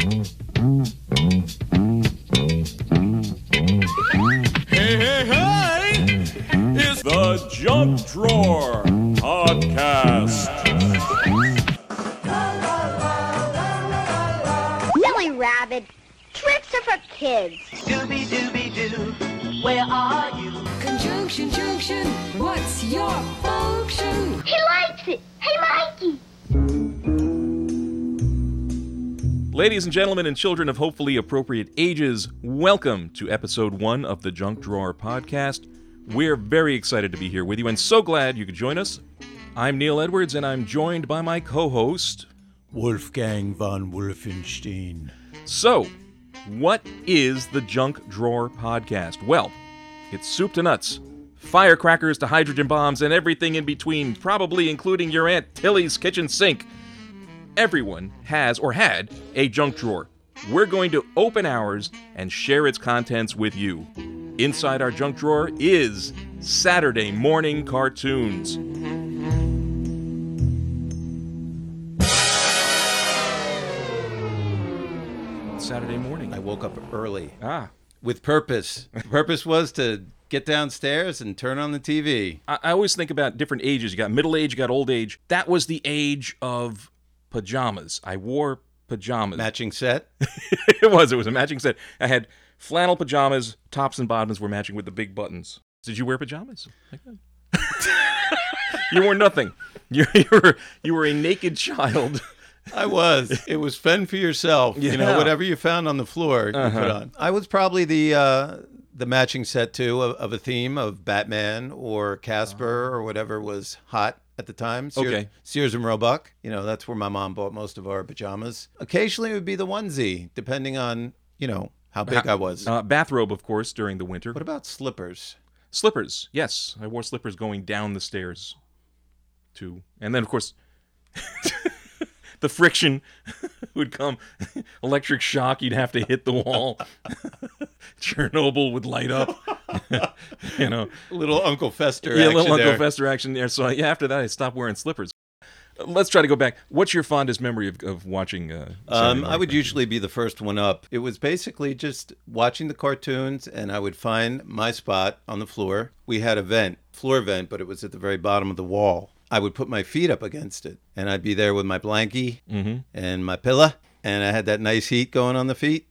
Hey, hey, hey! It's the Junk Drawer Podcast. Silly rabbit. Tricks are for kids. Dooby dooby doo, where are you? Conjunction, junction, what's your function? Ladies and gentlemen, and children of hopefully appropriate ages, welcome to episode one of the Junk Drawer Podcast. We're very excited to be here with you and so glad you could join us. I'm Neal Edwards, and I'm joined by my co host. Wolfgang von Wolfenstein. So, what is the Junk Drawer Podcast? Well, it's soup to nuts, firecrackers to hydrogen bombs, and everything in between, probably including your Aunt Tilly's kitchen sink. Everyone has or had a junk drawer. We're going to open ours and share its contents with you. Inside our junk drawer is Saturday morning cartoons. Saturday morning. I woke up early Ah, with purpose. Purpose was to get downstairs and turn on the TV. I, I always think about different ages. You got middle age, you got old age. That was the age of pajamas. I wore pajamas. Matching set. it was. It was a matching set. I had flannel pajamas. Tops and bottoms were matching with the big buttons. Did you wear pajamas? Like you wore nothing. You, you were you were a naked child. I was. It was fend for yourself. You know, whatever you found on the floor, you Uh-huh. put on. I was probably the uh, the matching set too of, of a theme of Batman or Casper or whatever was hot at the time. Sears, Okay. Sears and Roebuck. You know, that's where my mom bought most of our pajamas. Occasionally, it would be the onesie, depending on you know how big I was. Uh, bathrobe, of course, during the winter. what about slippers? Slippers. Yes, I wore slippers going down the stairs. Too, and then of course, the friction would come. Electric shock. You'd have to hit the wall. Chernobyl would light up. you know, Little Uncle Fester. yeah, little Uncle there. Fester action there. So yeah, after that, I stopped wearing slippers. Let's try to go back. What's your fondest memory of, of watching? Uh, Um, I would usually be the first one up. It was basically just watching the cartoons, and I would find my spot on the floor. We had a vent, floor vent, but it was at the very bottom of the wall. I would put my feet up against it, and I'd be there with my blankie Mm-hmm. and my pillow, and I had that nice heat going on the feet,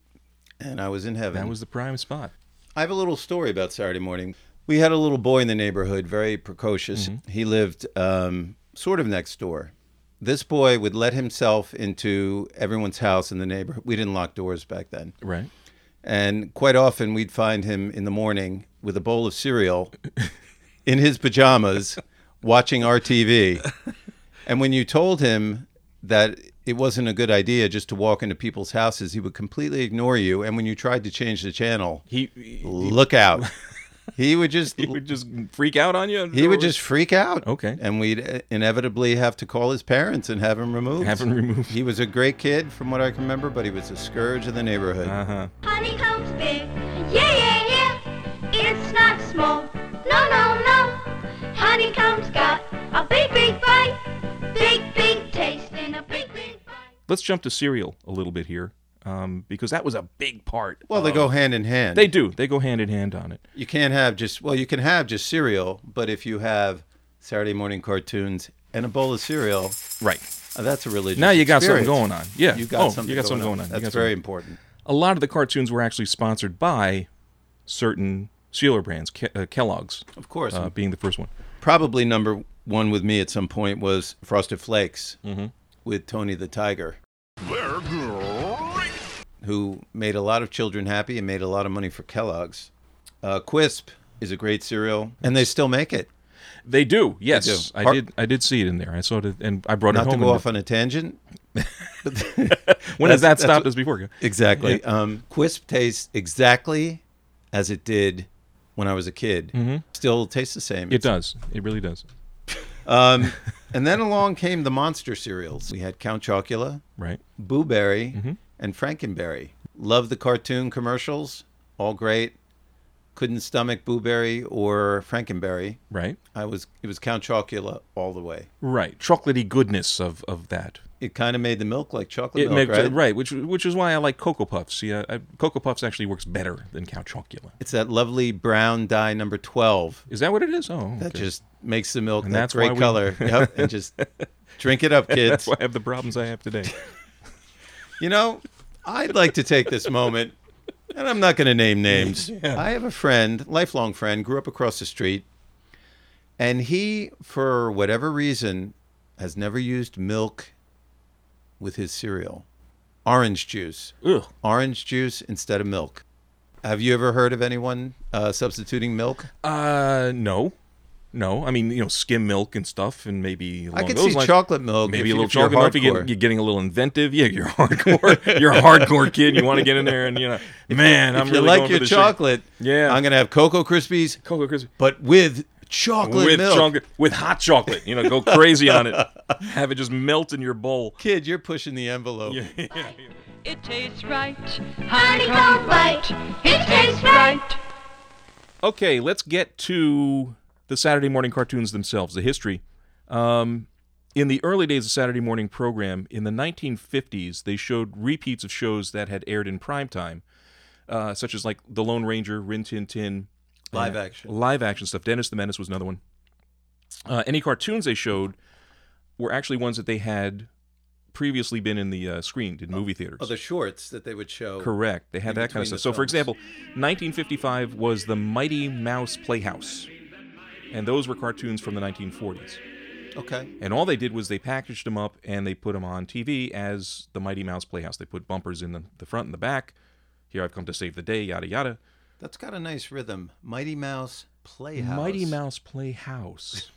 and I was in heaven. That was the prime spot. I have a little story about Saturday morning. We had a little boy in the neighborhood, very precocious. He lived um, sort of next door. This boy would let himself into everyone's house in the neighborhood. We didn't lock doors back then. Right. And quite often we'd find him in the morning with a bowl of cereal in his pajamas watching our TV. And when you told him that it wasn't a good idea just to walk into people's houses, he would completely ignore you. And when you tried to change the channel, He he, look out. He would just he would just freak out on you. he would just freak out. Okay. And we'd uh, inevitably have to call his parents and have him removed. have him removed. He was a great kid from what I can remember, but he was a scourge of the neighborhood. Uh huh. Let's jump to cereal a little bit here, um, because that was a big part. well, they go hand in hand. They do. They go hand in hand on it. You can't have just well, you can have just cereal, but if you have Saturday morning cartoons and a bowl of cereal, Right. uh, that's a religious. Thing. Now you got experience. something going on. Yeah. You got Oh, something. you got something going on. You That's very important. A lot of the cartoons were actually sponsored by certain cereal brands. Ke- uh, Kellogg's, Of course, uh, being the first one. probably number one with me at some point was Frosted Flakes Mm-hmm. With Tony the Tiger. Who made a lot of children happy and made a lot of money for Kellogg's. Uh, Quisp is a great cereal, and they still make it. They do. Yes, do. I Har- did. I did see it in there. I saw it, and I brought Not it to go and- off on a tangent. when has that stopped what- us before? Exactly. Um, Quisp tastes exactly as it did when I was a kid. Still tastes the same. Mm-hmm. It does. It really does. Um, and then along came the monster cereals. We had Count Chocula, Right. Boo Berry, Mm-hmm. and Frankenberry. Love the cartoon commercials. All great. couldn't stomach Blueberry or Frankenberry, Right. I was it was Count Chocula all the way. Right. Chocolatey goodness of, of that. It kind of made the milk like chocolate It milk, right? right, which which is why I like Cocoa Puffs. Yeah, I, Cocoa Puffs actually works better than Cow Chocula. It's that lovely brown dye number twelve Is that what it is? Oh, that okay. just makes the milk And that that's great we- color. yep, and just drink it up, That's kids. why I have the problems I have today. You know, I'd like to take this moment, and I'm not going to name names. I have a friend, lifelong friend, grew up across the street, and he, for whatever reason, has never used milk with his cereal. Orange juice. Ugh. Orange juice instead of milk. Have you ever heard of anyone uh, substituting milk? Uh, no, no. I mean, you know, skim milk and stuff, and maybe I could those see lines- chocolate milk. Maybe if a little you're chocolate milk. You hardcore. get, you're getting a little inventive. Yeah, you're hardcore. you're a hardcore kid. You want to get in there and you know, man, I'm if you really like your shit. chocolate, Yeah. I'm gonna have Cocoa Krispies, Cocoa Krispies but with chocolate with milk. chocolate with hot chocolate. You know, go crazy on it. Have it just melt in your bowl. Kid, you're pushing the envelope. It tastes right. Honeycomb bite. It tastes right. Okay, let's get to the Saturday morning cartoons themselves, the history. Um, in the early days of Saturday morning program, in the 1950s, they showed repeats of shows that had aired in prime time, uh, such as like The Lone Ranger, Rin Tin Tin, Live uh, action. live action stuff. Dennis the Menace was another one. Uh, any cartoons they showed were actually ones that they had previously been in the uh, screened in movie theaters. Oh, the shorts that they would show. Correct. They had that kind of stuff. So, for example, 1955 was the Mighty Mouse Playhouse, and those were cartoons from the 1940s. Okay. And all they did was they packaged them up and they put them on TV as the Mighty Mouse Playhouse. They put bumpers in the, the front and the back. Here I've come to save the day, yada yada. That's got a nice rhythm. Mighty Mouse Playhouse. Mighty Mouse Playhouse.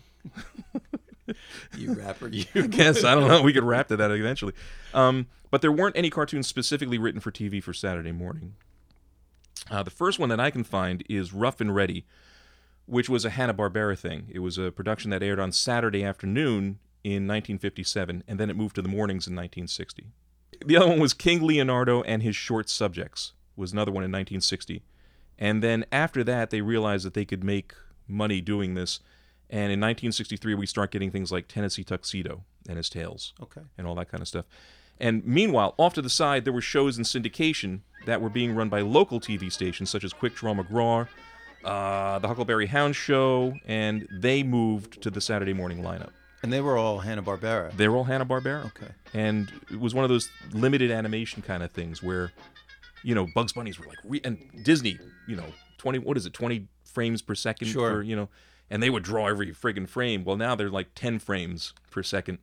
You rapper, you. I guess I don't know. We could rap to that eventually. Um, but there weren't any cartoons specifically written for TV for Saturday morning. Uh, the first one that I can find is Ruff and Reddy, which was a Hanna Barbera thing. It was a production that aired on Saturday afternoon in 1957, and then it moved to the mornings in 1960. The other one was King Leonardo and his short subjects. Was another one in 1960, and then after that they realized that they could make money doing this. And in 1963, we start getting things like Tennessee Tuxedo and his tales Okay. and all that kind of stuff. And meanwhile, off to the side, there were shows in syndication that were being run by local TV stations such as Quick Draw McGraw, uh, the Huckleberry Hound Show, and they moved to the Saturday morning lineup. And they were all Hanna Barbera. They were all Hanna Barbera. Okay. And it was one of those limited animation kind of things where, you know, Bugs Bunnies were like, re- and Disney, you know, 20, what is it, 20 frames per second? Sure. For, you know, and they would draw every friggin' frame. Well, now they're like 10 frames per second.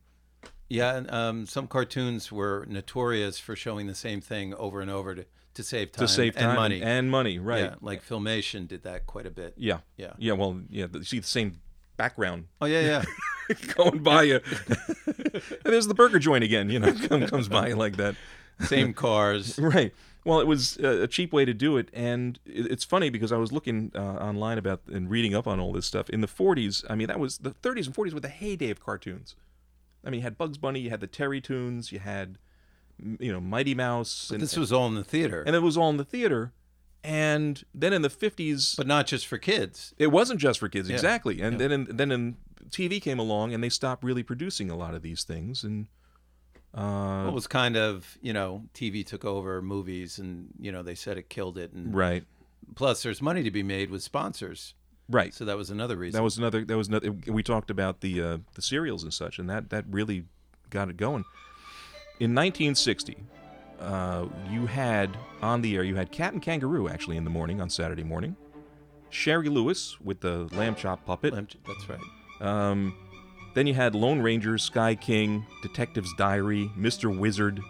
Yeah, and um, some cartoons were notorious for showing the same thing over and over to, to save time to save time and money. and money, right? Yeah, like Filmation did that quite a bit. Yeah. Yeah. Yeah. Well, yeah. You see the same background Oh yeah, yeah. going by you. There's the burger joint again. You know, comes by you like that. Same cars. Right. Well, it was a cheap way to do it, and it's funny because I was looking uh, online about and reading up on all this stuff. In the 40s, I mean, that was the 30s and 40s were the heyday of cartoons. I mean, you had Bugs Bunny, you had the Terrytoons, you had, you know, Mighty Mouse, and This was all in the theater, and it was all in the theater. And then in the 50s, but not just for kids. It wasn't just for kids, Yeah, exactly. And yeah. then in, then in TV came along, and they stopped really producing a lot of these things. And uh, it was kind of you know TV took over movies, and you know they said it killed it. And right, plus, there's money to be made with sponsors, right. so that was another reason. That was another. That was another. We talked about the uh, the cereals and such, and that that really got it going. In 1960, uh, you had on the air. You had Captain Kangaroo actually in the morning on Saturday morning. Shari Lewis with the lamb chop puppet. Lamp- That's right. Um, then you had Lone Ranger, Sky King, Detective's Diary, Mr. Wizard,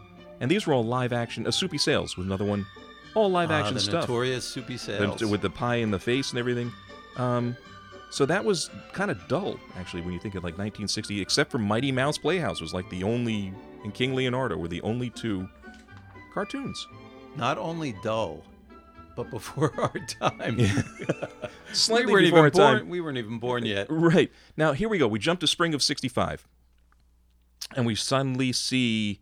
and these were all live action. A Soupy Sales was another one, all live Ah, action the stuff notorious Soupy The- Sales. with the pie in the face and everything. Um, so that was kind of dull, actually, when you think of like 1960. Except for Mighty Mouse Playhouse was like the only, and King Leonardo were the only two cartoons. not only dull, but before our time. we Slightly weren't before even our born. time. We weren't even born yet. Right. Now, here we go. We jump to spring of 65. And we suddenly see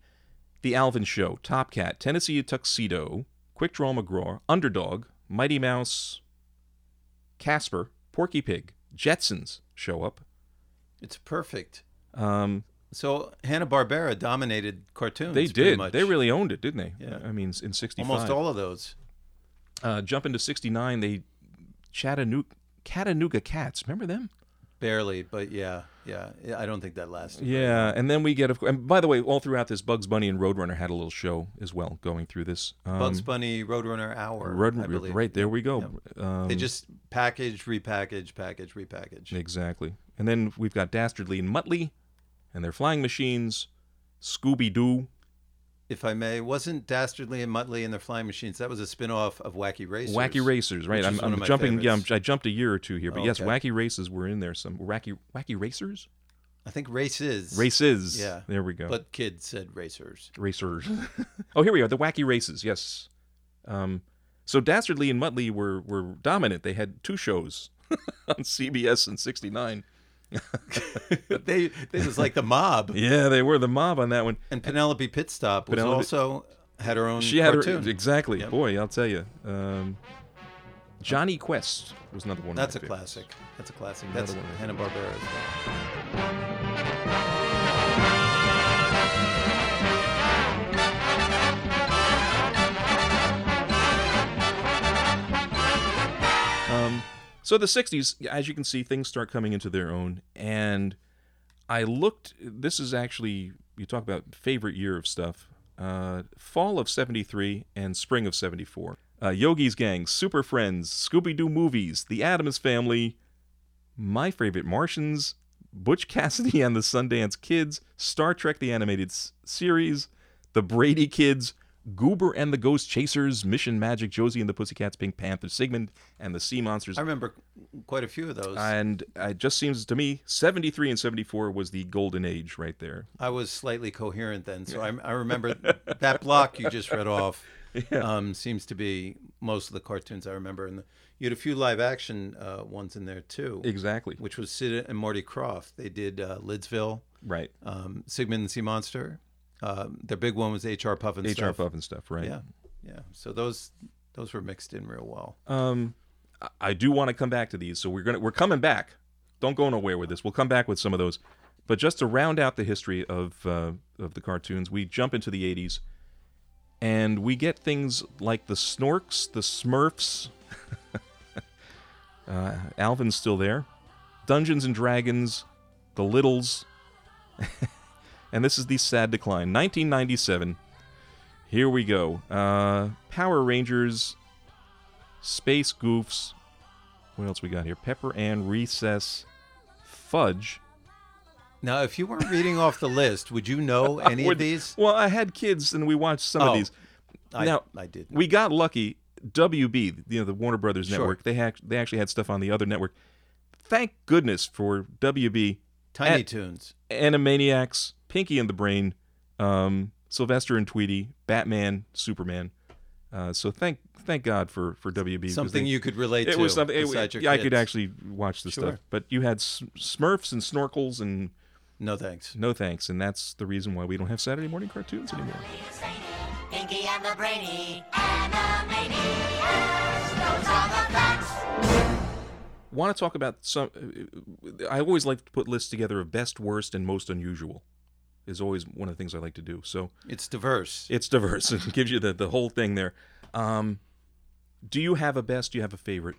The Alvin Show, Top Cat, Tennessee Tuxedo, Quick Draw McGraw, Underdog, Mighty Mouse, Casper, Porky Pig, Jetsons show up. It's perfect. Um, So Hanna Barbera dominated cartoons. they did. much. They really owned it, didn't they? Yeah. I mean, in '65. almost all of those. Uh, jump into '69. They Chattanooga, Chattanooga Cats. Remember them? Barely, but yeah, yeah. I don't think that lasted. Yeah, and then we get, of course. and by the way, all throughout this, Bugs Bunny and Roadrunner had a little show as well going through this. Um, Bugs Bunny Roadrunner Hour. Road- I believe. right there we go. Um, They just package, repackage, package, repackage. exactly, and then we've got Dastardly and Muttley, and their flying machines, Scooby Doo. If I may, wasn't Dastardly and Muttley and their Flying Machines? That was a spin-off of Wacky Racers. Wacky Racers, right? I'm, I'm jumping. Yeah, I'm. I jumped a year or two here, but Oh, yes, okay. Wacky Races were in there. Some Wacky Wacky Racers, I think Races. Races. Yeah. there we go. But kids said Racers. Racers. oh, here we are. The Wacky Races. Yes. Um, so Dastardly and Muttley were were dominant. They had two shows on CBS in '69. They, they was like the mob. Yeah, they were the mob on that one. And Penelope Pitstop was Penelope- also had her own She had cartoon. her exactly. Yep. Boy, I'll tell you. Um, Jonny Quest was another one. of That's a classic. That's a classic. That's Hanna Barbera as well. So the 60s, as you can see, things start coming into their own. And I looked, this is actually, you talk about favorite year of stuff. Uh, fall of 73 and spring of 74. Uh, Yogi's Gang, Super Friends, Scooby Doo movies, The Addams Family, My Favorite Martians, Butch Cassidy and the Sundance Kids, Star Trek the Animated S- Series, The Brady Kids, Goober and the Ghost Chasers, Mission Magic, Josie and the Pussycats, Pink Panther, Sigmund and the Sea Monsters. I remember quite a few of those. and it just seems to me 73 and 74 was the golden age right there. I was slightly coherent then, so I, I remember that block you just read off. Um, seems to be most of the cartoons I remember, and you had a few live action uh, ones in there too. Exactly. Which was Sid and Marty Krofft. They did uh, Lidsville, Right. um, Sigmund and Sea Monster. Um, their big one was H.R. Puff and HR stuff. Puff and stuff, right? Yeah, yeah. So those those were mixed in real well. Um, I- I do want to come back to these, so we're gonna we're coming back. Don't go nowhere with this. We'll come back with some of those, but just to round out the history of uh, of the cartoons, we jump into the '80s, and we get things like the Snorks, the Smurfs. uh, Alvin's still there. Dungeons and Dragons, the Littles, and this is the sad decline. 1997. Here we go. Uh, Power Rangers, Space Goofs. What else we got here? Pepper Ann, Recess, Fudge. Now, if you weren't reading off the list, would you know any Would- of these? Well, I had kids and we watched some Oh, of these. I, now I did. We got lucky. WB, you know, the Warner Brothers Sure. network. They had they actually had stuff on the other network. Thank goodness for WB. Tiny At- Toons. Animaniacs, Pinky and the Brain, um, Sylvester and Tweety, Batman, Superman. Uh, so thank thank God for for WB. 'cause Something they- you could relate to. it to. was something. It, besides your yeah, I could actually watch the Sure. stuff. But you had Smurfs and Snorkels and No thanks. no thanks, and that's the reason why we don't have Saturday morning cartoons anymore. Pinky and the Brainy, Animaniacs, those are the facts. Want to talk about some? I always like to put lists together of best, worst, and most unusual. Is always one of the things I like to do. So It's diverse. it's diverse. It gives you the the whole thing there. Um, do you have a best? Do you have a favorite?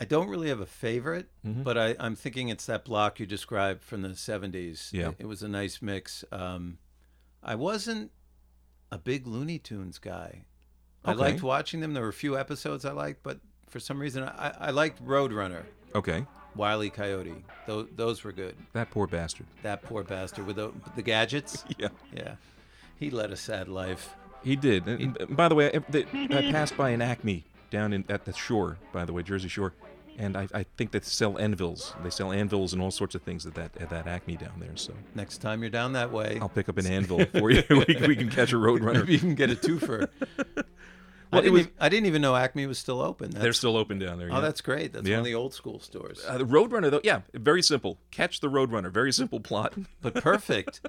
I don't really have a favorite, Mm-hmm. but I, I'm thinking it's that block you described from the 70s. Yeah. It, it was a nice mix. Um, I wasn't a big Looney Tunes guy. Okay. I liked watching them. There were a few episodes I liked, but for some reason, I, I liked Roadrunner, Okay, Wile E. Coyote. Those, those were good. that poor bastard. That poor bastard with the, the gadgets. Yeah. Yeah. He led a sad life. He did. And, and by the way, I, the- I passed by an Acme down in at the shore. By the way, Jersey Shore, and I, I think they sell anvils. They sell anvils and all sorts of things at that at that Acme down there. So Next time you're down that way, I'll pick up an anvil for you. we, we can catch a maybe roadrunner. you can get a twofer. Well, I, didn't was- even, I didn't even know Acme was still open. That's, They're still open down there. oh, that's great. That's Yeah. one of the old school stores. uh, the Roadrunner though. Yeah, very simple. Catch the Roadrunner. Very simple plot. but perfect.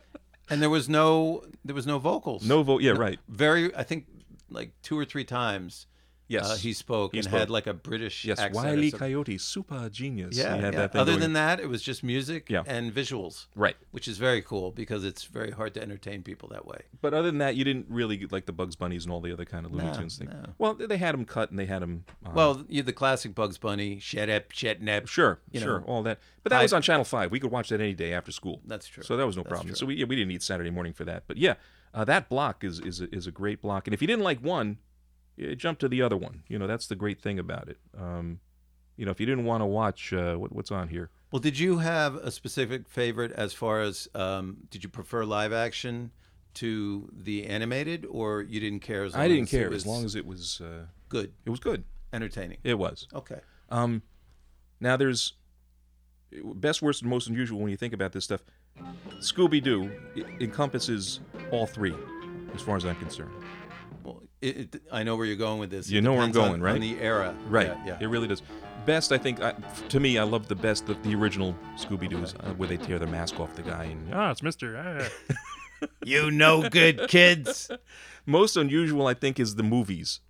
and there was no there was no vocals. No vote. Yeah, right. Very I think like two or three times Yes. uh, he spoke He and spoke. had like a British Yes, accent. Wiley. Coyote, super genius. Yeah, had yeah. that Other going. than that, it was just music Yeah. and visuals. Right. Which is very cool because it's very hard to entertain people that way. But other than that, you didn't really get, like the Bugs Bunnies and all the other kind of Looney No, Tunes thing. no. Well, they had them cut and they had them. Uh, Well, you the classic Bugs Bunny, shut up, shut up. sure, sure, know, all that. But that I- was on Channel Five. We could watch that any day after school. That's true. So that was no That's problem. true. So we yeah, we didn't need Saturday morning for that. But yeah, uh, that block is is a, is a great block. And if you didn't like one, jump to the other one. You know, that's the great thing about it. Um, you know, if you didn't want to watch uh, what, what's on here, Well, did you have a specific favorite as far as um, did you prefer live action to the animated, or you didn't care as long I didn't as care it was as long as it was uh, good, it was good. entertaining? It was. Okay. Um, now there's best, worst, and most unusual when you think about this stuff. Scooby Doo encompasses all three, as far as I'm concerned. Well, it, it, I know where you're going with this. You It know where I'm depends on- going, right? On the era, Right. Yeah. yeah. It really does. Best, I think, I, to me, I love the best the, the original Scooby Doo's, uh, where they tear the mask off the guy and ah, it's Mister. Ah. You no good kids. Most unusual, I think, is the movies.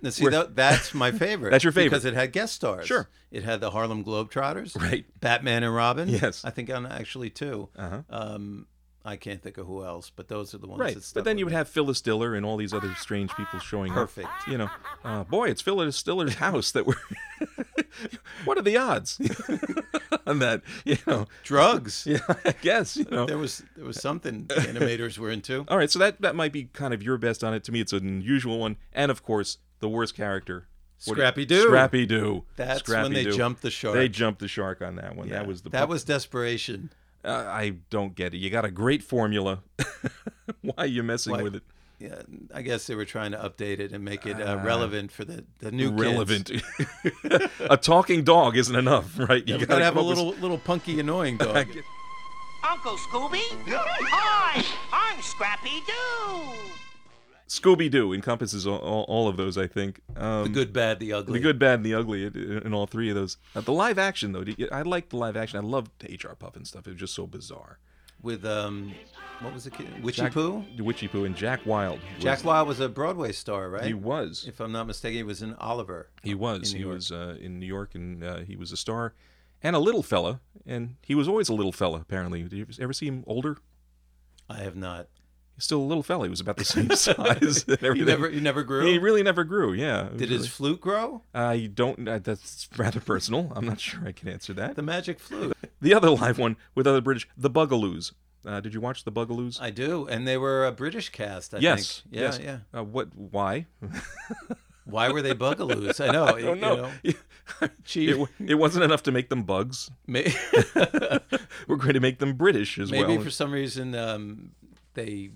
Now, see, that, that's my favorite. That's your favorite. because it had guest stars. Sure. It had the Harlem Globetrotters. Right. Batman and Robin. Yes. I think on actually two. Uh-huh. Um, I can't think of who else, but those are the ones. Right, That but then you would have Phyllis Diller and all these other strange people showing Perfect. up. Perfect. You know, uh, boy, it's Phyllis Diller's house that we're. what are the odds on that? You know, drugs. yeah, I guess you know. There was there was something animators were into. All right, so that that might be kind of your best on it. To me, it's an unusual one, and of course, the worst character, Scrappy-Doo. Scrappy Doo. That's when they jumped the shark. They jumped the shark on that one. Yeah, That was the. that was desperation. Uh, I don't get it. You got a great formula. Why are you messing Why- with it? Yeah, I guess they were trying to update it and make it uh, relevant for the the new kids. Relevant. a talking dog isn't enough, right? You gotta gotta have a come up with- little little punky annoying dog. Uncle Scooby? Hi, I'm Scrappy Doo. Scooby Doo encompasses all, all, all of those, I think. Um, the good, bad, the ugly. the good, bad, and the ugly in, all three of those. Uh, the live action, though, I like the live action. I loved HR Pufnstuf. It was just so bizarre. with um, what was the kid? Witchy Jack, Poo. Witchy Poo and Jack Wild. was- Jack Wild was a Broadway star, right? He was. If I'm not mistaken, he was in Oliver. He was. He York. was uh, in New York, and uh, he was a star, and a little fella, and he was always a little fella. Apparently, did you ever see him older? I have not. He's still a little fella. He was about the same size. and He never, he never grew. He really never grew. Yeah. Did his flute grow? I don't. Uh, that's rather personal. I'm not sure I can answer that. The magic flute. The other live one with other British, the Bugaloos. Uh, did you watch the Bugaloos? I do, and they were a British cast. I yes. think. Yeah, yes. yeah. Uh, what? Why? Why were they bugaloos? I know. I don't know. Chief- it, it wasn't enough to make them bugs. May- We're going to make them British as Maybe well. Maybe for some reason um, they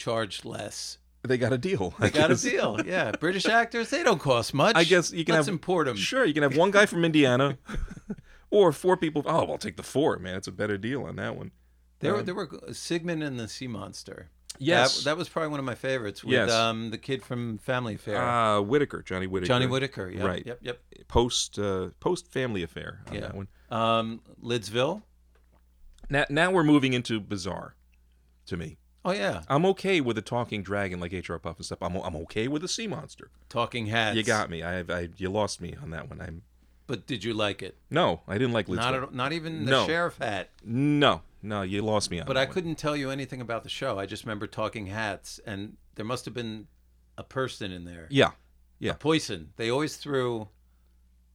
charged less. they got a deal. I They got a deal. Yeah, British actors they don't cost much. I guess you can Let's have import them. Sure, you can have one guy from Indiana, or four people. Oh, I'll take the four, man. It's a better deal on that one. There, Um, were there were Sigmund and the Sea Monster. Yes. that, that was probably one of my favorites. With Yes. um, the kid from Family Affair, Uh, Whitaker, Johnny Whitaker. Johnny Whitaker. Yep, right. Yep. Yep. Post uh, post Family Affair on Yeah. that one. Um, Lidsville. Now, now we're moving into bizarre. To me, Oh yeah, I'm okay with a talking dragon like HR Pufnstuf. I'm I'm okay with a sea monster. Talking Hats. You got me. I, I you lost me on that one. I'm But did you like it? no, I didn't like Lidsville. Not at, not even the No. sheriff hat. No, no, you lost me on But that I one. couldn't tell you anything about the show. I just remember Talking Hats, and there must have been a person in there. Yeah, yeah, Poison. They always threw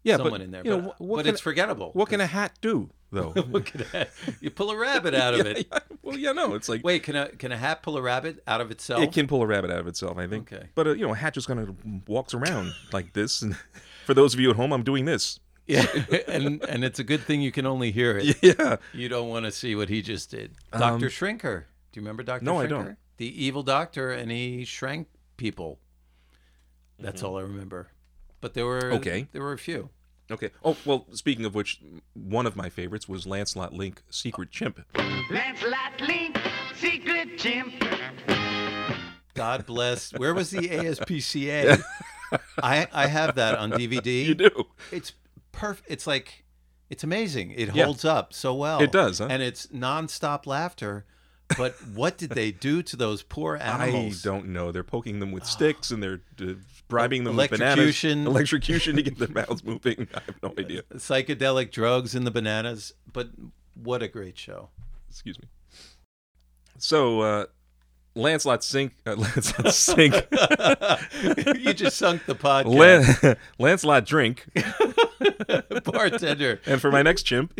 yeah. someone but, in there, you know, but, wh- what but can it's forgettable. what can a hat do though? What can a- you pull a rabbit out of it. well, yeah, no, it's like Wait, can a can a hat pull a rabbit out of itself? it can pull a rabbit out of itself. I think. Okay. But uh, you know, a hat just kind of walks around like this, and for those of you at home, I'm doing this. Yeah, and and it's a good thing you can only hear it. Yeah. You don't want to see what he just did. Doctor Um, Shrinker. Do you remember Doctor? no, I Shrinker? don't. The evil doctor, and he shrank people. That's Mm-hmm. all I remember. But there were Okay. There were a few. Okay. Oh well. Speaking of which, one of my favorites was Lancelot Link, Secret Chimp. Lancelot Link, secret chimp. God bless. Where was the ASPCA? I I have that on DVD. You do. It's perfect. It's like it's amazing. It Yeah. holds up so well. It does, huh? And it's nonstop laughter But what did they do to those poor animals? I don't know. They're poking them with sticks and they're uh, bribing them with bananas. Electrocution. To get their mouths moving. I have no idea. Psychedelic drugs in the bananas. But what a great show. Excuse me. So, uh, Lancelot Sink. Uh, Lancelot Sink. you just sunk the podcast. Lan- Lancelot Drink. Bartender. And for my next chimp.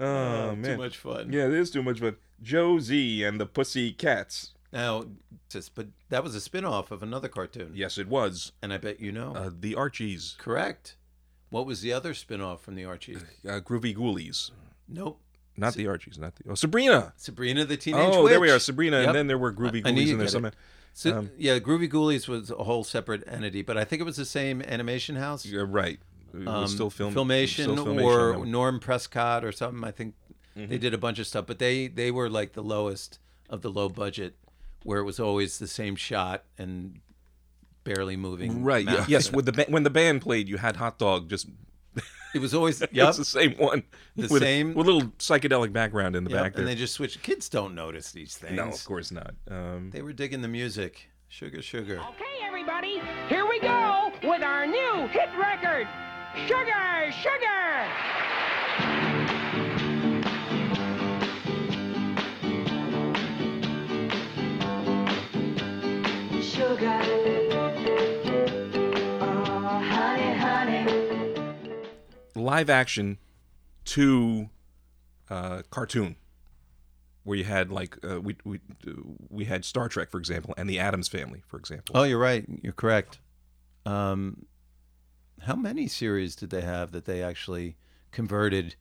Oh, Too man. much fun. Yeah, it is too much fun. Josie and the Pussy Cats. Now, just, but that was a spin-off of another cartoon. Yes, it was. And I bet you know. Uh, the Archies. Correct. What was the other spin-off from the Archies? Uh, Groovy Ghoulies. Nope. Not the Archies. Not the. Oh, Sabrina. Sabrina the Teenage oh, there we are. Sabrina. Yep. And then there were Groovy I Ghoulies you'd in there get So, Um, yeah, Groovy Ghoulies was a whole separate entity, but I think it was the same animation house. Yeah, right. It was Um, still film, Filmation still Filmation, or. Mm-hmm. Norm Prescott or something. I think they did a bunch of stuff, but they they were like the lowest of the low budget, where it was always the same shot and barely moving. Right. Yeah, yes. With the ba- when the band played, you had Hot Dog. Just it was always yep. yep, it's the same one. The with, same- with a little psychedelic background in the yep, back there. and they just switched. Kids don't notice these things. no, of course not. Um, They were digging the music. Sugar, sugar. Okay, everybody, here we go with our new hit record, Sugar, Sugar. Sugar. Oh, honey, honey. live action to uh, cartoon, where you had like uh, we we we had Star Trek, for example, and the Addams Family, for example. Oh, you're right. You're correct. Um, how many series did they have that they actually converted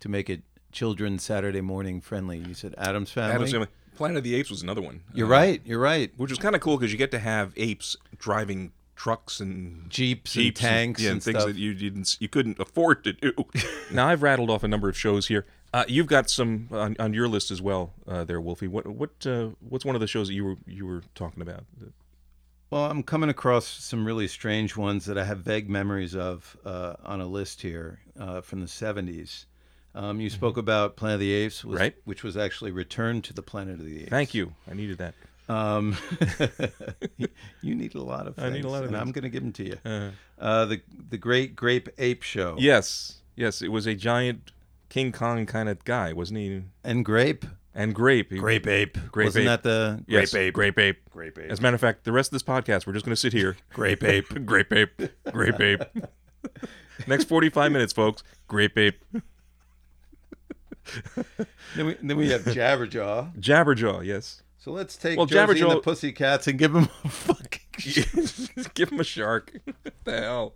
to make it children's Saturday morning friendly? You said Addams Family. Addams Family. Planet of the Apes was another one. You're uh, right. You're right. Which was kind of cool because you get to have apes driving trucks and Jeeps, and jeeps tanks yeah, and things stuff. that you didn't you couldn't afford to do. now I've rattled off a number of shows here. Uh, you've got some on, on your list as well, uh, there, Wolfie. What what uh, what's one of the shows that you were you were talking about? Well, I'm coming across some really strange ones that I have vague memories of uh, on a list here uh, from the 70s. Um, you spoke about Planet of the Apes, was, Mm-hmm. Right. which was actually Return to the Planet of the Apes. Thank you. I needed that. Um, you need a lot of Things, I things, need a lot of and I'm going to give them to you. Uh, Uh, the the Great Grape Ape Show. yes, yes, it was a giant King Kong kind of guy, wasn't he? And Grape. And grape, Grape Ape. Grape Wasn't Ape. that the Yes, Grape Ape? Grape ape. Grape Ape. As a matter of fact, the rest of this podcast, we're just going to sit here. Grape Ape. grape ape. Grape ape. Next 45 minutes, folks. Grape ape. then, we, then we have Jabberjaw. Jabberjaw, yes. So let's take Well, Josie and the Jabberjaw- Pussycats and give them a fucking. Give him a shark. what the hell?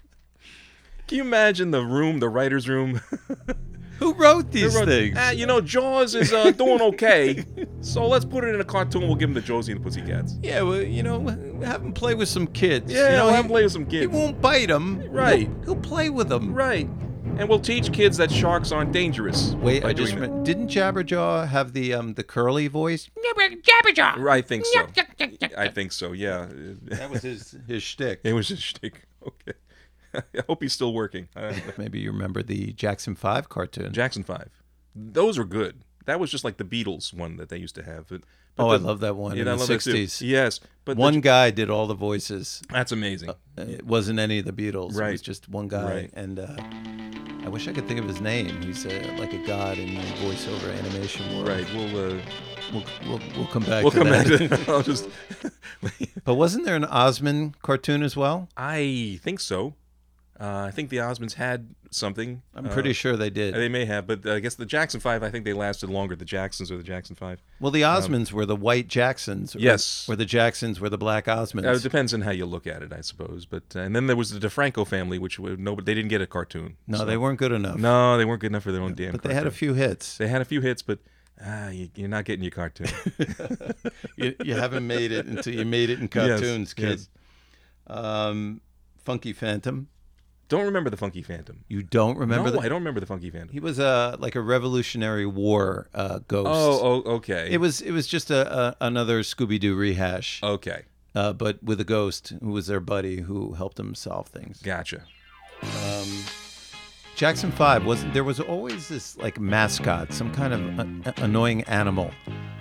Can you imagine the room, the writer's room? Who wrote these wrote, things? "Ah, you know, Jaws is uh, doing okay, so let's put it in a cartoon. We'll give him the Josie and the Pussycats. Yeah, well, you know, have him play with some kids. Yeah, you know, we'll he- have him play with some kids. He won't bite them. Right. He'll, he'll play with them. Right. And we'll teach kids that sharks aren't dangerous. Wait, I just doing that. remem- didn't Jabberjaw have the um the curly voice? Jabberjaw. I think so. I think so. Yeah. That was his his shtick. It was his shtick. Okay. I hope he's still working. Uh, Maybe you remember the Jackson Five cartoon. Jackson Five. Those were good. That was just like the Beatles one that they used to have. But, but oh, I love that one Yeah, in I the love that too. '60s. Yes, but the- One guy did all the voices. that's amazing. It wasn't any of the Beatles. Right. It was just one guy. Right. And uh, I wish I could think of his name. He's uh, like a god in the voiceover animation world. right. We'll uh, We'll, we'll, we'll come back we'll to come that. back to. I'll just. but wasn't there an Osmond cartoon as well? I think so. Uh, I think the Osmonds had something. I'm pretty Uh, sure they did. They may have, but I guess the Jackson Five. I think they lasted longer. The Jacksons or the Jackson Five. Well, the Osmonds were the white Jacksons. or- um, Yes. Or the Jacksons were the black Osmonds. Uh, it depends on how you look at it, I suppose. But uh, and then there was the DeFranco family, which were, no, but they didn't get a cartoon. no, So- they weren't good enough. No, they weren't good enough for their own damn. But they had a few hits. They had a few hits, but ah, you, you're not getting your cartoon. you, you haven't made it until you made it in Yes, cartoons, kid. yes. Um, Funky Phantom. Don't remember the Funky Phantom. You don't remember? no, the, I don't remember the Funky Phantom. He was a like a Revolutionary War uh, ghost. Oh, oh, okay. It was it was just a, a another Scooby Doo rehash, okay. uh, but with a ghost who was their buddy who helped him solve things. Gotcha. Um, Jackson Five wasn't there was always this like mascot, some kind of a- annoying animal,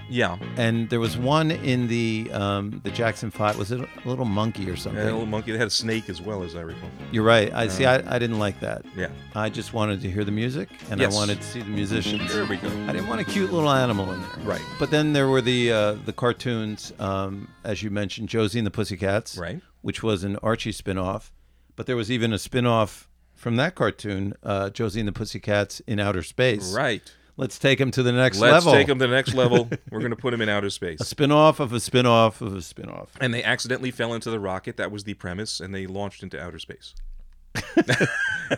Yeah. and there was one in the um, the Jackson Five. Was it a little monkey or something? And a little monkey. They had a snake as well, as I recall. You're right. I see. I, I didn't like that. Yeah. I just wanted to hear the music, and Yes. I wanted to see the musicians. There we go. I didn't want a cute little animal in there. Right. But then there were the uh, the cartoons, um, as you mentioned, Josie and the Pussycats, Right. which was an Archie spin-off. But there was even a spin-off from that cartoon, uh, Josie and the Pussycats in outer space. Right. Let's take them to the next level. Let's take them to the next level. We're going to put them in outer space. a spin-off of a spin-off of a spin-off. And they accidentally fell into the rocket. That was the premise, and they launched into outer space.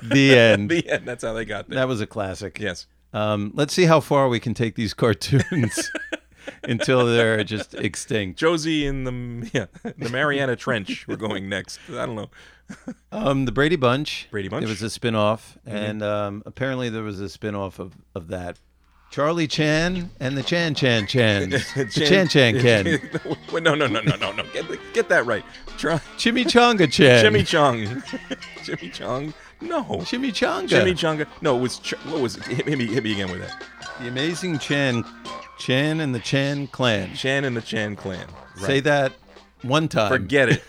The end. The end. That's how they got there. that was a classic. yes. Um, let's see how far we can take these cartoons until they're just extinct. Josie in the yeah the Mariana Trench. We're going next. I don't know. Um, the Brady Bunch. Brady Bunch? Mm-hmm. There was a spin-off, and um, apparently there was a spin-off of, of that. Charlie Chan and the Chan Chan Chans. the Chan Chan Ken. No, no, no, no, no, no. Get, get that right. Try, Chimichanga Chan. Jimmy Chung. No. Chimichanga. Jimmy Chunga. No, it was Ch- what was it? Hit, hit me, hit me again with that. The amazing Chan. Chan and the Chan clan. Chan and the Chan clan. Right. Say that one time. Forget it.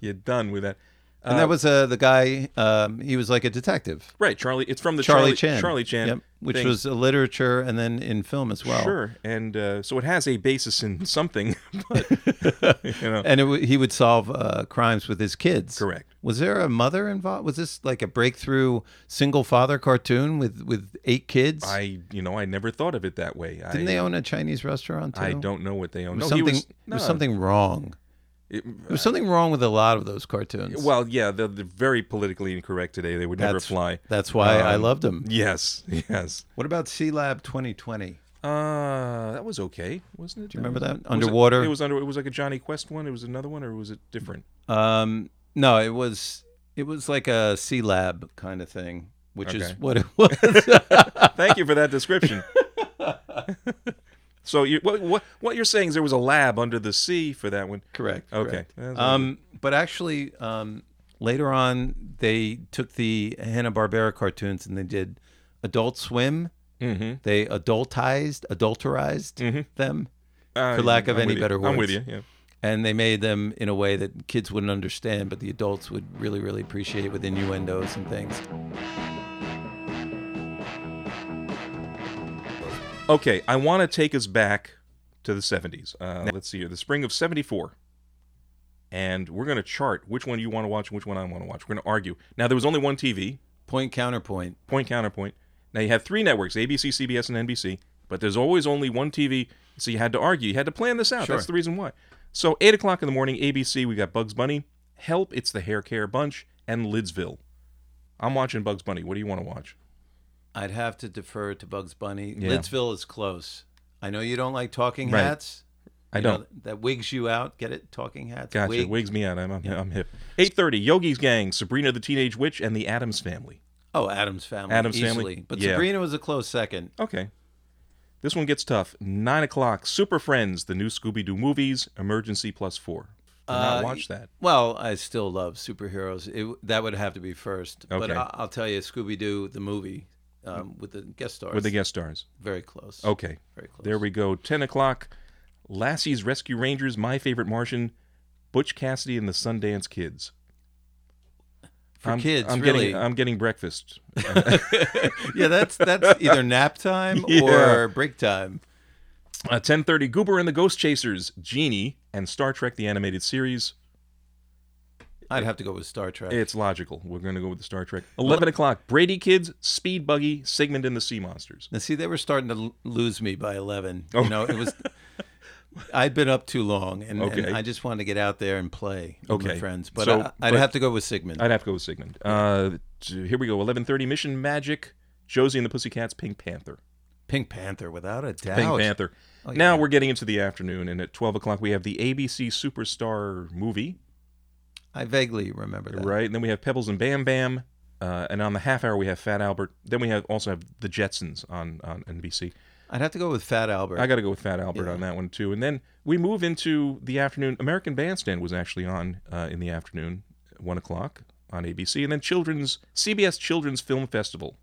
You're done with that. And that was uh, the guy, um, he was like a detective. right, Charlie. It's from the Charlie, Charlie, Chan. Charlie Chan. Yep, which thing. was a literature and then in film as well. Sure, and uh, so it has a basis in something, but you know, And it, w- he would solve uh, crimes with his kids. Correct. Was there a mother involved? Was this like a breakthrough single father cartoon with, with eight kids? I you know I never thought of it that way. Didn't I, they own a Chinese restaurant too? I don't know what they There own. was no, something. was, there was something wrong. It- There was something wrong with a lot of those cartoons. well, yeah, they're, they're very politically incorrect today. They would never fly. That's why I Um, loved them. Yes, yes. What about Sealab 2020? Uh, that was okay, wasn't it? Do you remember that? Was it- Underwater? It, was under. It was like a Jonny Quest one. It was another one, or was it different? Um, no, it was it was like a Sealab kind of thing, which is what it was. Thank you for that description. so you what, what what you're saying is there was a lab under the sea for that one. Correct. Okay. correct. Um, but actually, um, later on, they took the Hanna Barbera cartoons and they did Adult Swim. Mm-hmm. They adultized, adulterized them, Uh, for lack of I'm any better words. I'm with you. Yeah. and they made them in a way that kids wouldn't understand, but the adults would really, really appreciate with innuendos and things. Okay, I want to take us back to the 70s. Uh, let's see here, the spring of 74. And we're going to chart which one you want to watch and which one I want to watch. We're going to argue. Now, there was only one TV, Point counterpoint. point counterpoint. Now, you have three networks ABC, CBS, and NBC, but there's always only one TV, so you had to argue. You had to plan this out. Sure. That's the reason why. So, 8 o'clock in the morning, ABC, we got Bugs Bunny, Help, It's the Hair Care Bunch, and Lidsville. I'm watching Bugs Bunny. What do you want to watch? I'd have to defer to Bugs Bunny. Yeah. Lidsville is close. I know you don't like talking Right. hats. I You know, don't. that wigs you out. Get it? Talking hats. Gotcha. Wig. Wigs me out. I'm, I'm, I'm hip. 8.30, Yogi's Gang, Sabrina the Teenage Witch, and the Addams Family. Oh, Addams family. Addams easily. Family? But Yeah. Sabrina was a close second. Okay. This one gets tough. 9 o'clock, Super Friends, the new Scooby-Doo movies, Emergency Plus 4. Do not Uh, watch that. Well, I still love superheroes. It, that would have to be first. But Okay. I, I'll tell you, Scooby Doo, the movie um, with the guest stars. With the guest stars. Very close. Okay. Very close. There we go. 10 o'clock, Lassie's Rescue Rangers, My Favorite Martian, Butch Cassidy and the Sundance Kids. For I'm, kids, I'm really. getting I'm getting breakfast. yeah, that's that's either nap time Yeah. or break time. Uh, 10:30 Goober and the Ghost Chasers, Genie, and Star Trek the animated series. I'd have to go with Star Trek. It's logical. We're going to go with the Star Trek. 11 o'clock Brady Kids, Speed Buggy, Sigmund and the Sea Monsters. Now, see, they were starting to l- lose me by eleven. Oh. You know, it was. I'd been up too long, and, and I just wanted to get out there and play with my Okay. friends. But So, I, I'd but- have to go with Sigmund. I'd have to go with Sigmund. Uh, here we go. 11:30 Mission Magic, Josie and the Pussycats, Pink Panther. Pink Panther, without a doubt. Pink Panther. Oh, Now we're getting into the afternoon, and at 12 o'clock we have the ABC Superstar movie, I vaguely remember that. right? And then we have Pebbles and Bam Bam, uh, and on the half hour we have Fat Albert. Then we have also have the Jetsons on on NBC. I'd have to go with Fat Albert. I got to go with Fat Albert Yeah. on that one too. And then we move into the afternoon. American Bandstand was actually on uh, in the afternoon, one o'clock on ABC, and then Children's CBS Children's Film Festival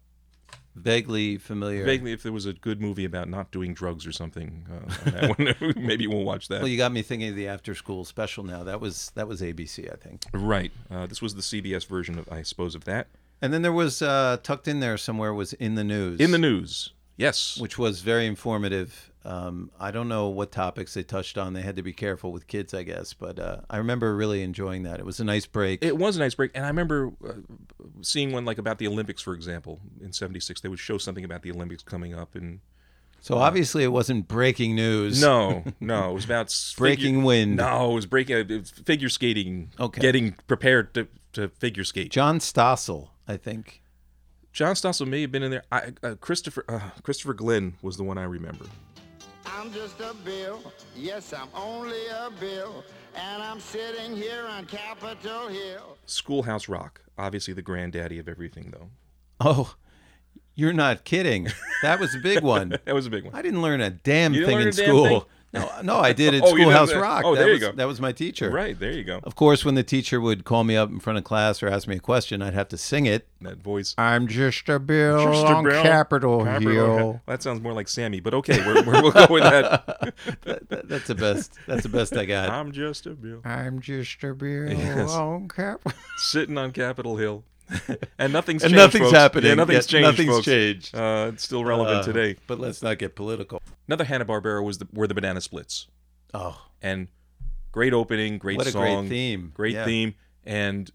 Vaguely familiar. Vaguely, if there was a good movie about not doing drugs or something, uh, on that one, maybe we'll watch that. Well, you got me thinking of the after school special now. That was that was ABC, I think. right. Uh, this was the CBS version, of, I suppose, of that. And then there was uh, tucked in there somewhere was in the news. In the news. Yes. which was very informative. Um, I don't know what topics they touched on. They had to be careful with kids, I guess, but uh, I remember really enjoying that. It was a nice break. It was a nice break, and I remember uh, seeing one like about the Olympics, for example, in '76. They would show something about the Olympics coming up, and so obviously it wasn't breaking news. no, no, it was about Breaking figure- wind. No, it was breaking it was figure skating. Okay. getting prepared to, to figure skate. John Stossel, I think. John Stossel may have been in there. I, uh, Christopher uh, Christopher Glenn was the one I remember. I'm just a bill. Yes, I'm only a bill. And I'm sitting here on Capitol Hill. Schoolhouse Rock, obviously the granddaddy of everything, though. Oh, you're not kidding. That was a big one. That was a big one. I didn't learn a damn You thing in a damn school. thing? No, no, I did at Oh, you Schoolhouse. Rock. Oh, that there you was, go. That was my teacher. Right there, you go. Of course, when the teacher would call me up in front of class or ask me a question, I'd have to sing it. That voice. I'm just a bill Just a on bill. Capitol, Capitol Hill. Hill. That sounds more like Sammy, but okay, we're, we're, we'll go with that. That- that- that's the best. That's the best I got. I'm just a bill I'm just a bill Yes. on Cap. sitting on Capitol Hill, and nothing's And changed. nothing's folks. happening. Yeah, nothing's Yeah, changed. nothing's folks. changed. Uh, it's still relevant Uh, today. But let's not get political. Another Hanna Barbera was the, were the Banana Splits, Oh, and great opening, great What a great song, theme. great Yeah. theme, and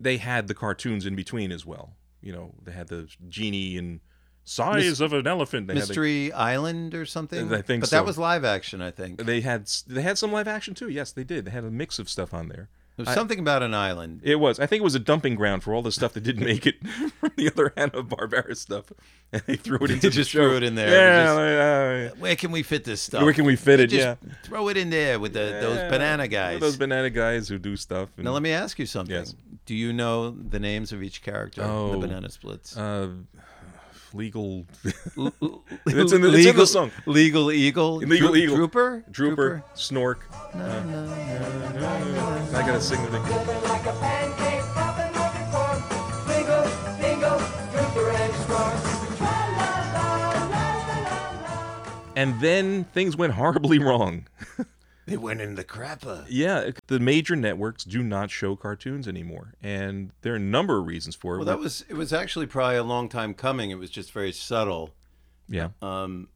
they had the cartoons in between as well. You know, they had the genie and size Mis- of an elephant. They had the- Mystery Island or something. I think but so. that was live action. I think they had they had some live action too. Yes, they did. They had a mix of stuff on there. There was I- something about an island. It was. I think it was a dumping ground for all the stuff that didn't make it from the other Hanna Barbera stuff, and they threw it into just show. threw it in there. Yeah, Just- uh, Where can we fit this stuff? Where can we fit it? Just Yeah. throw it in there with the, those banana guys. Those banana guys who do stuff. and- now let me ask you something. Yes. Do you know the names of each character in Oh. the Banana Splits? uh, legal. L- it's in the- it's in the song. Legal Eagle. Legal Dro- Eagle. Drooper. Drooper, Snork. uh, I gotta sing the thing. And then things went horribly wrong. They went in the crapper. Yeah, the major networks do not show cartoons anymore, and there are a number of reasons for it. Well, that was it. Was actually probably a long time coming. It was just very subtle. yeah, Um,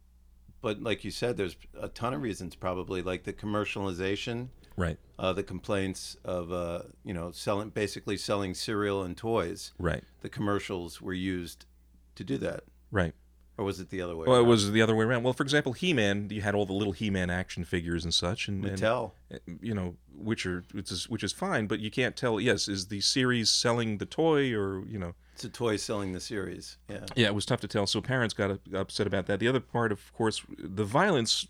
but like you said, there's a ton of reasons. Probably like the commercialization, right, uh, the complaints of uh, you know selling basically selling cereal and toys. right, The commercials were used to do that, right. Or was it the other way? Well, it around? was the other way around. Well, for example, He-Man, you had all the little He-Man action figures and such, and, and Mattel. uh, you know, which are which is which is fine, but you can't tell. Yes, is the series selling the toy, or you know, It's a toy selling the series. Yeah. yeah, it was tough to tell. So parents got upset about that. The other part, of course, the violence.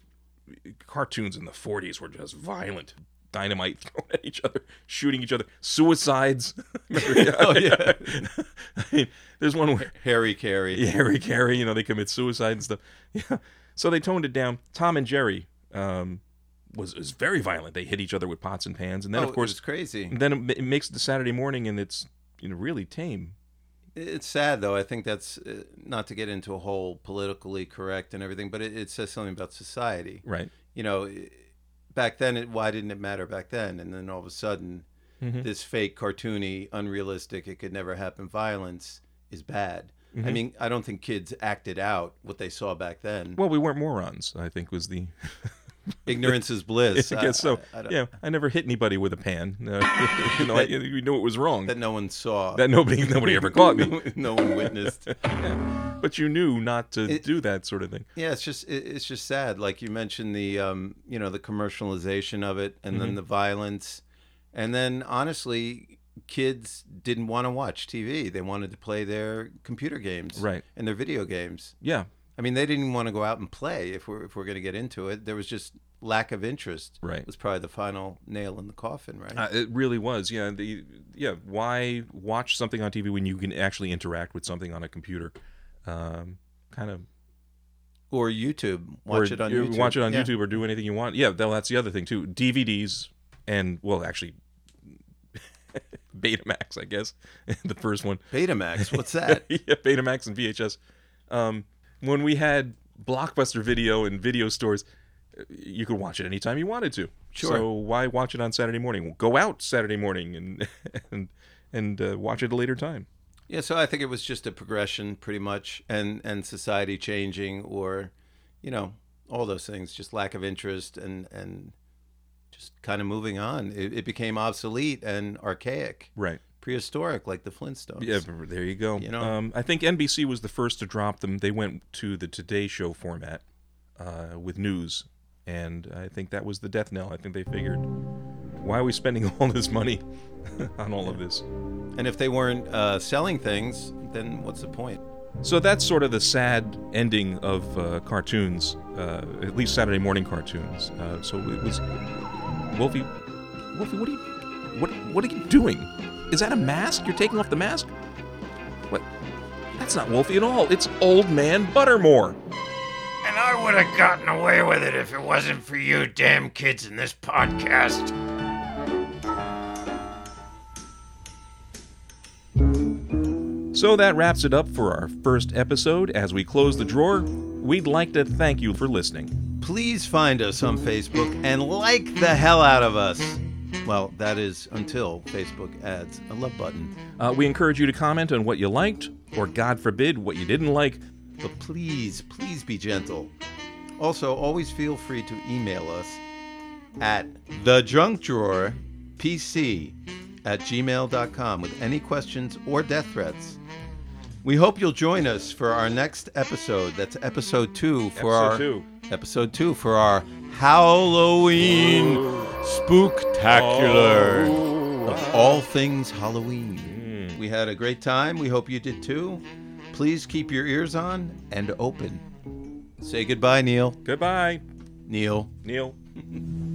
Cartoons in the '40s were just violent. Dynamite thrown at each other, shooting each other, suicides. Oh, yeah. I mean, there's one where Harry Carey. yeah, Harry Carey, you know, they commit suicide and stuff. Yeah. So they toned it down. Tom and Jerry um, was, was very violent. They hit each other with pots and pans. And then, oh, of course, it's crazy. then it, it makes it to Saturday morning and it's you know really tame. It's sad though. I think that's uh, not to get into a whole politically correct and everything, but it, it says something about society. Right. You know, i- back then, it, why didn't it matter back then? And then all of a sudden, Mm-hmm. this fake, cartoony, unrealistic, it could never happen violence is bad. Mm-hmm. I mean, I don't think kids acted out what they saw back then. Well, we weren't morons, I think was the. Ignorance is bliss. I guess so. I, I yeah, I never hit anybody with a pan. Uh, you know, I, you knew it was wrong. That no one saw. That nobody nobody ever caught me. no one witnessed. But you knew not to It- do that sort of thing. Yeah, it's just it, it's just sad. Like you mentioned the um, you know the commercialization of it, and then the violence, and then honestly, kids didn't want to watch TV. They wanted to play their computer games, Right. and their video games. Yeah. I mean, they didn't even want to go out and play. If we're if we're going to get into it, there was just lack of interest. Right. it was probably the final nail in the coffin, right? Uh, it really was. Yeah. The yeah. Why watch something on TV when you can actually interact with something on a computer? Um, kind of. or YouTube, watch or it on YouTube. Watch it on Yeah. YouTube or do anything you want. Yeah. Well, that's the other thing too. DVDs and well, actually, Betamax, I guess, the first one. Betamax, what's that? yeah, Betamax and VHS. Um, when we had Blockbuster video and video stores, you could watch it anytime you wanted to. Sure. So why watch it on Saturday morning? Go out Saturday morning and and and uh, watch it at a later time. Yeah, so I think it was just a progression, pretty much, and and society changing, or, you know, all those things, just lack of interest and and just kind of moving on. It, it became obsolete and archaic, Right. Prehistoric, like the Flintstones. Yeah, there you go. You know? um, I think NBC was the first to drop them. They went to the Today Show format uh, with news, and I think that was the death knell. I think they figured, why are we spending all this money on all of this? And if they weren't uh, selling things, then what's the point? So that's sort of the sad ending of uh, cartoons, uh, at least Saturday morning cartoons. Uh, so it was Wolfie. Wolfie, what are you, what, what are you doing? Is that a mask? You're taking off the mask? What? That's not Wolfie at all. It's Old Man Buttermore. And I would have gotten away with it if it wasn't for you damn kids in this podcast. So that wraps it up for our first episode. As we close the drawer, we'd like to thank you for listening. Please find us on Facebook and like the hell out of us. Well, that is until Facebook adds a love button. Uh, we encourage you to comment on what you liked, or God forbid, what you didn't like. But please, please be gentle. Also, always feel free to email us at the junk drawer pc at gmail.com with any questions or death threats. We hope you'll join us for our next episode. That's episode two for Episode our two. episode two for our Halloween spooktacular oh. of all things Halloween. Mm. We had a great time. We hope you did too. Please keep your ears on and open. Say goodbye, Neal. Goodbye, Neal. Neal.